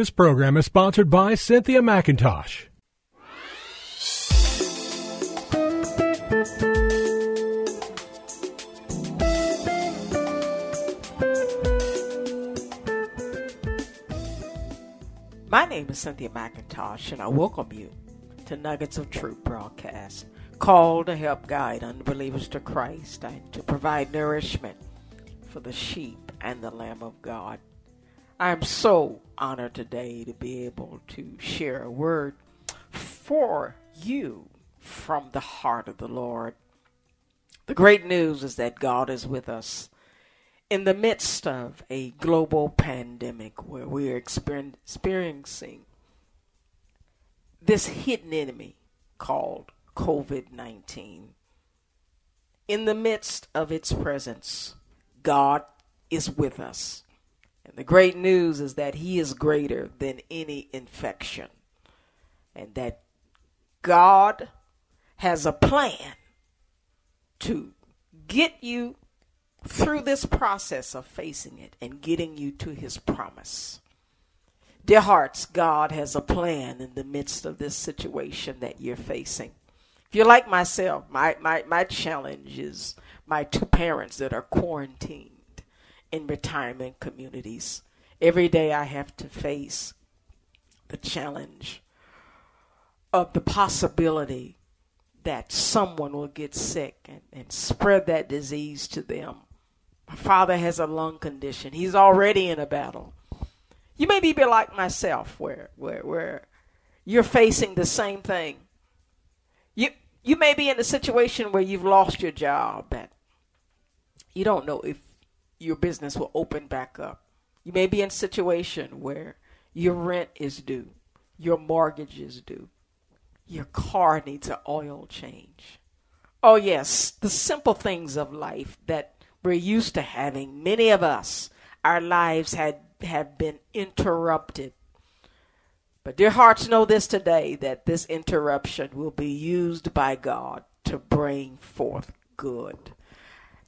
This program is sponsored by Cynthia McIntosh. My name is Cynthia McIntosh, and I welcome you to Nuggets of Truth broadcast, called to help guide unbelievers to Christ and to provide nourishment for the sheep and the Lamb of God. I am so honored today to be able to share a word for you from the heart of the Lord. The great news is that God is with us in the midst of a global pandemic where we are experiencing this hidden enemy called COVID 19. In the midst of its presence, God is with us. And the great news is that He is greater than any infection, and that God has a plan to get you through this process of facing it and getting you to his promise. Dear hearts, God has a plan in the midst of this situation that you're facing. If you're like myself, my, my, my challenge is my two parents that are quarantined in retirement communities. Every day I have to face the challenge of the possibility that someone will get sick and, and spread that disease to them my father has a lung condition. He's already in a battle. You may be like myself, where where where you're facing the same thing. You you may be in a situation where you've lost your job and you don't know if your business will open back up. You may be in a situation where your rent is due, your mortgage is due, your car needs an oil change. Oh yes, the simple things of life that we're used to having. Many of us, our lives had have been interrupted. But dear hearts know this today that this interruption will be used by God to bring forth good.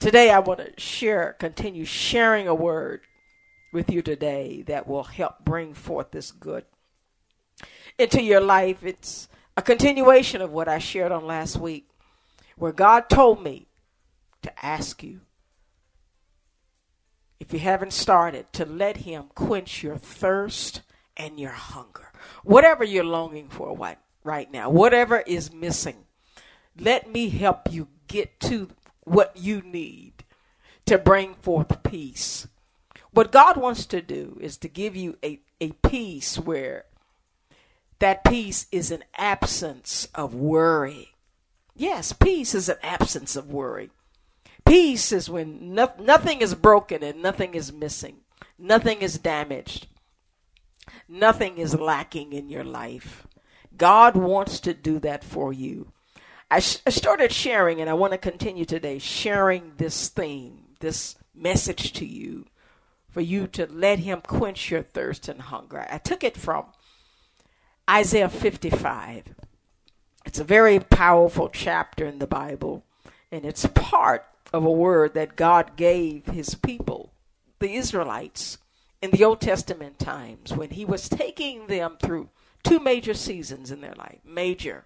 Today I want to share, continue sharing a word with you today that will help bring forth this good into your life. It's a continuation of what I shared on last week, where God told me to ask you if you haven't started, to let Him quench your thirst and your hunger. Whatever you're longing for right, now, whatever is missing, let me help you get to what you need to bring forth peace. What God wants to do is to give you a, a peace where that peace is an absence of worry. Yes, peace is an absence of worry. Peace is when no, nothing is broken and nothing is missing, nothing is damaged, nothing is lacking in your life. God wants to do that for you. I, sh- I started sharing, and I want to continue today sharing this theme, this message to you, for you to let Him quench your thirst and hunger. I took it from Isaiah 55. It's a very powerful chapter in the Bible, and it's part of a word that God gave his people, the Israelites, in the Old Testament times when he was taking them through two major seasons in their life. Major.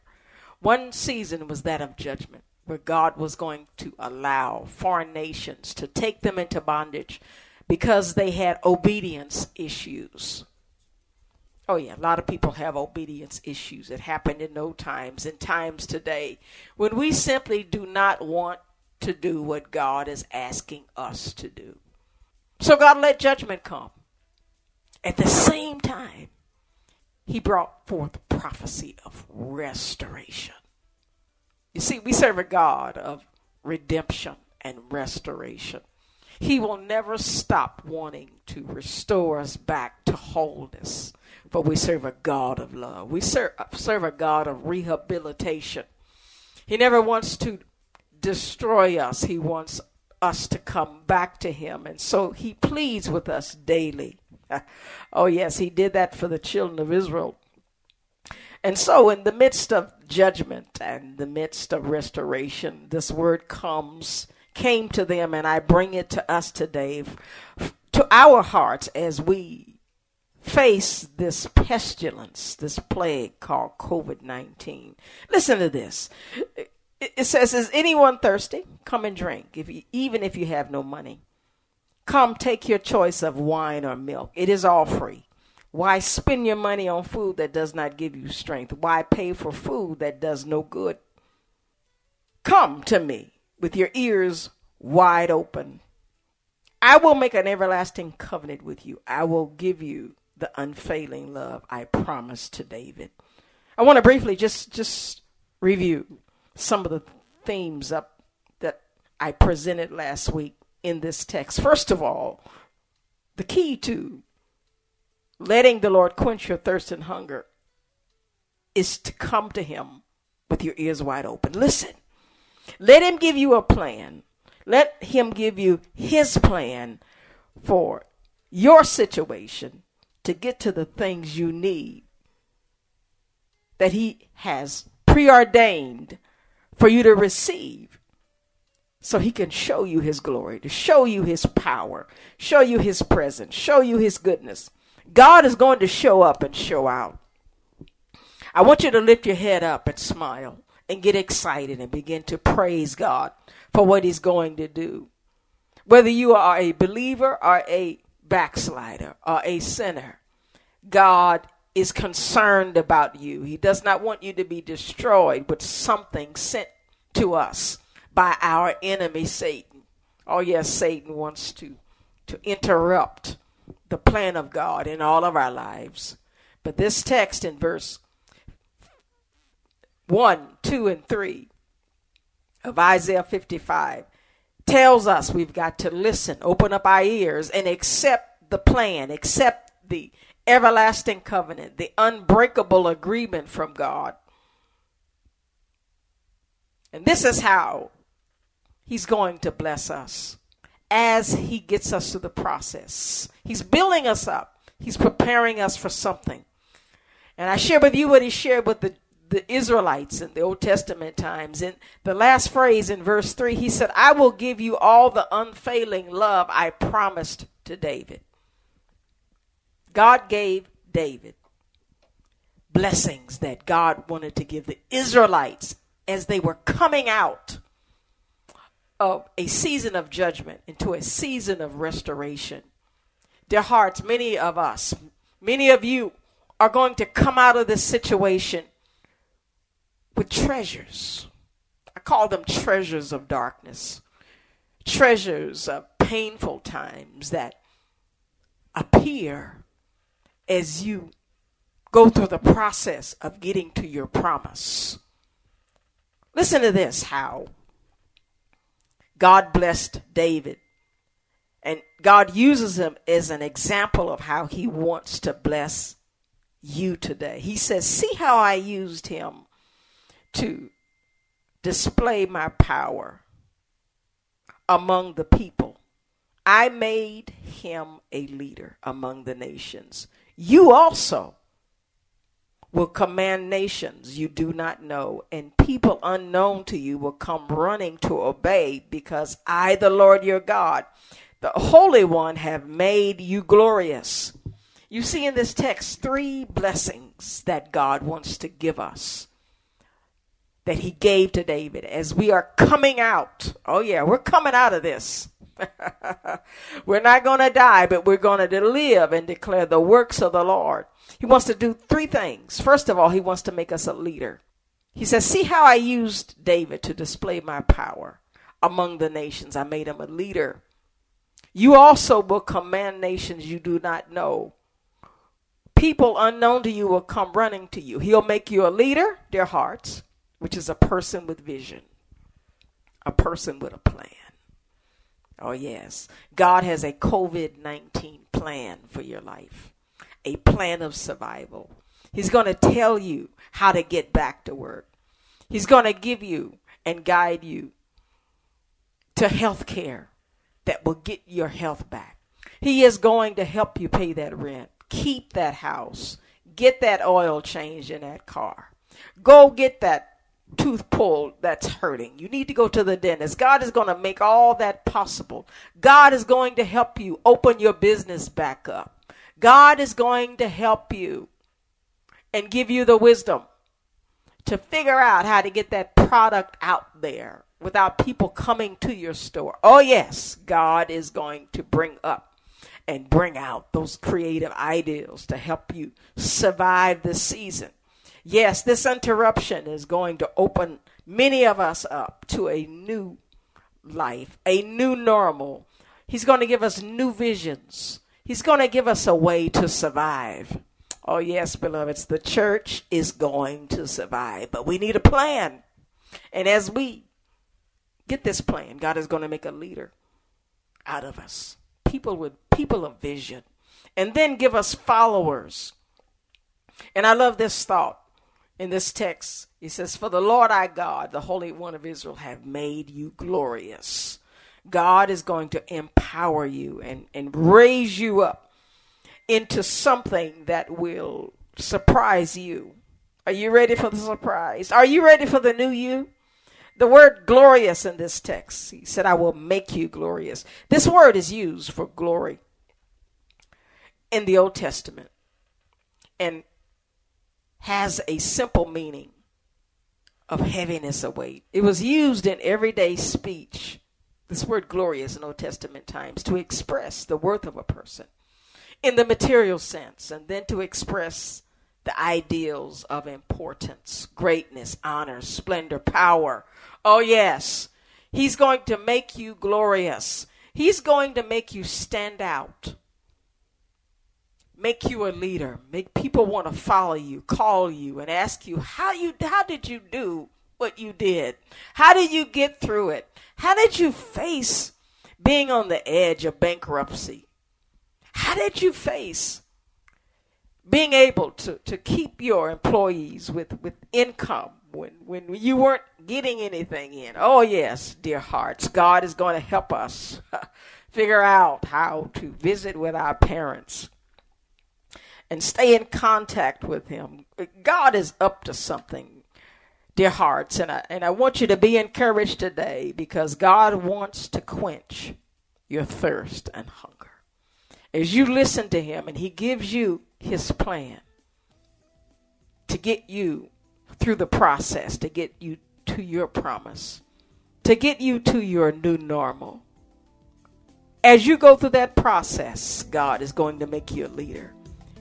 One season was that of judgment, where God was going to allow foreign nations to take them into bondage because they had obedience issues. Oh, yeah, a lot of people have obedience issues. It happened in no times, in times today, when we simply do not want to do what God is asking us to do. So God let judgment come. At the same time, he brought forth prophecy of restoration. You see, we serve a God of redemption and restoration. He will never stop wanting to restore us back to wholeness. For we serve a God of love. We serve, serve a God of rehabilitation. He never wants to destroy us. He wants us to come back to Him. And so He pleads with us daily. oh, yes, He did that for the children of Israel. And so, in the midst of judgment and the midst of restoration, this word comes, came to them, and I bring it to us today, to our hearts as we face this pestilence, this plague called COVID 19. Listen to this. It says, Is anyone thirsty? Come and drink, if you, even if you have no money. Come take your choice of wine or milk. It is all free. Why spend your money on food that does not give you strength? Why pay for food that does no good? Come to me with your ears wide open. I will make an everlasting covenant with you. I will give you the unfailing love I promised to David. I want to briefly just just review some of the themes up that I presented last week in this text. First of all, the key to letting the Lord quench your thirst and hunger is to come to him with your ears wide open. Listen. Let him give you a plan. Let him give you his plan for your situation to get to the things you need that He has preordained for you to receive so He can show you His glory, to show you His power, show you His presence, show you His goodness. God is going to show up and show out. I want you to lift your head up and smile and get excited and begin to praise God for what He's going to do. Whether you are a believer or a backslider or a sinner. God is concerned about you. He does not want you to be destroyed with something sent to us by our enemy Satan. Oh yes, Satan wants to to interrupt the plan of God in all of our lives. But this text in verse 1, 2 and 3 of Isaiah 55 tells us we've got to listen, open up our ears, and accept the plan, accept the everlasting covenant, the unbreakable agreement from God. And this is how He's going to bless us as He gets us through the process. He's building us up, He's preparing us for something. And I share with you what He shared with the the Israelites in the Old Testament times. In the last phrase in verse 3, he said, I will give you all the unfailing love I promised to David. God gave David blessings that God wanted to give the Israelites as they were coming out of a season of judgment into a season of restoration. Dear hearts, many of us, many of you are going to come out of this situation with treasures. I call them treasures of darkness, treasures of painful times that appear as you go through the process of getting to your promise. Listen to this how God blessed David. And God uses him as an example of how he wants to bless you today. He says, See how I used him to display my power among the people. I made him a leader among the nations. You also will command nations you do not know, and people unknown to you will come running to obey, because I, the Lord your God, the Holy One, have made you glorious. You see in this text three blessings that God wants to give us that he gave to David as we are coming out. Oh, yeah, we're coming out of this. we're not going to die, but we're going to live and declare the works of the Lord. He wants to do three things. First of all, he wants to make us a leader. He says, See how I used David to display my power among the nations. I made him a leader. You also will command nations you do not know. People unknown to you will come running to you. He'll make you a leader, dear hearts which is a person with vision, a person with a plan. Oh, yes. God has a COVID 19 plan for your life, a plan of survival. He's going to tell you how to get back to work, He's going to give you and guide you to health care that will get your health back. He is going to help you pay that rent, keep that house, get that oil change in that car. Go get that tooth pulled that's hurting. You need to go to the dentist. God is going to make all that possible. God is going to help you open your business back up. God is going to help you and give you the wisdom to figure out how to get that product out there without people coming to your store. Oh, yes, God is going to bring up and bring out those creative ideals to help you survive this season. Yes, this interruption is going to open many of us up to a new life, a new normal. He's going to give us new visions. He's going to give us a way to survive. Oh, yes, beloveds, the church is going to survive, but we need a plan. And as we get this plan, God is going to make a leader out of us people with people of vision, and then give us followers. And I love this thought in this text. He says, For the Lord our God, the Holy One of Israel, have made you glorious. God is going to empower you and, and raise you up into something that will surprise you. Are you ready for the surprise? Are you ready for the new you? The word glorious in this text, he said, I will make you glorious. This word is used for glory in the Old Testament and has a simple meaning of heaviness weight. It was used in everyday speech, this word glorious in Old Testament times, to express the worth of a person in the material sense and then to express the ideals of importance, greatness, honor, splendor, power. Oh, yes. He's going to make you glorious. He's going to make you stand out, make you a leader, make people want to follow you, call you, and ask you how you how did you do what you did? How did you get through it? How did you face being on the edge of bankruptcy? How did you face being able to, to keep your employees with, with income when, when you weren't getting anything in. Oh, yes, dear hearts, God is going to help us figure out how to visit with our parents and stay in contact with Him. God is up to something, dear hearts, and I, and I want you to be encouraged today because God wants to quench your thirst and hunger. As you listen to Him and He gives you his plan to get you through the process, to get you to your promise, to get you to your new normal. As you go through that process, God is going to make you a leader.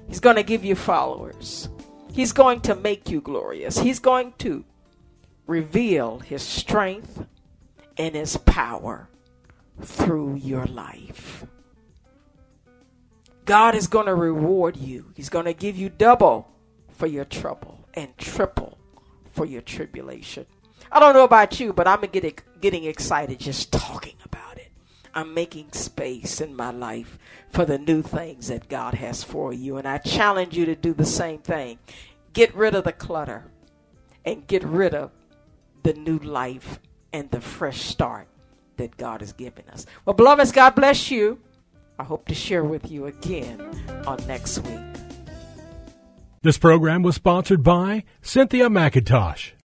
He's going to give you followers. He's going to make you glorious. He's going to reveal his strength and his power through your life. God is going to reward you. He's going to give you double for your trouble and triple for your tribulation. I don't know about you, but I'm getting excited just talking about it. I'm making space in my life for the new things that God has for you, and I challenge you to do the same thing. Get rid of the clutter and get rid of the new life and the fresh start that God has given us. Well, beloveds, God bless you. I hope to share with you again on next week. This program was sponsored by Cynthia McIntosh.